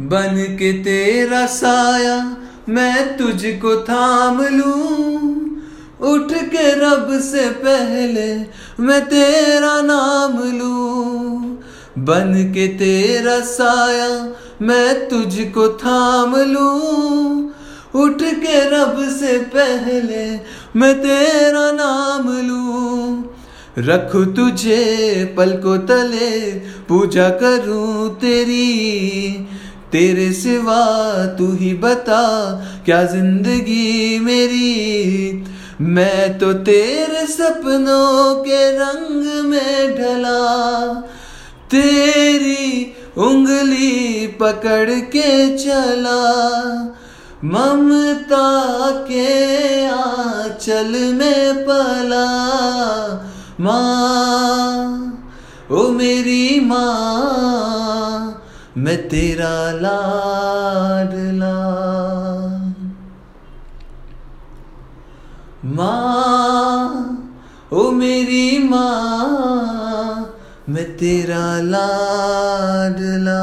बन के तेरा साया मैं तुझको थाम लूँ। उठ के रब से पहले मैं तेरा नाम लूँ। बन के तेरा साया मैं तुझको थाम लूँ। उठ के रब से पहले मैं तेरा नाम लूँ। रख तुझे पल को तले, पूजा करूँ तेरी। तेरे सिवा तू ही बता, क्या ज़िंदगी मेरी? मैं तो तेरे सपनों के रंग में ढला, तेरी उंगली पकड़ के चला। ममता के आंचल में पला, माँ, ओ मेरी माँ। मैं तेरा लाडला। माँ ओ मेरी माँ मैं तेरा लाडला।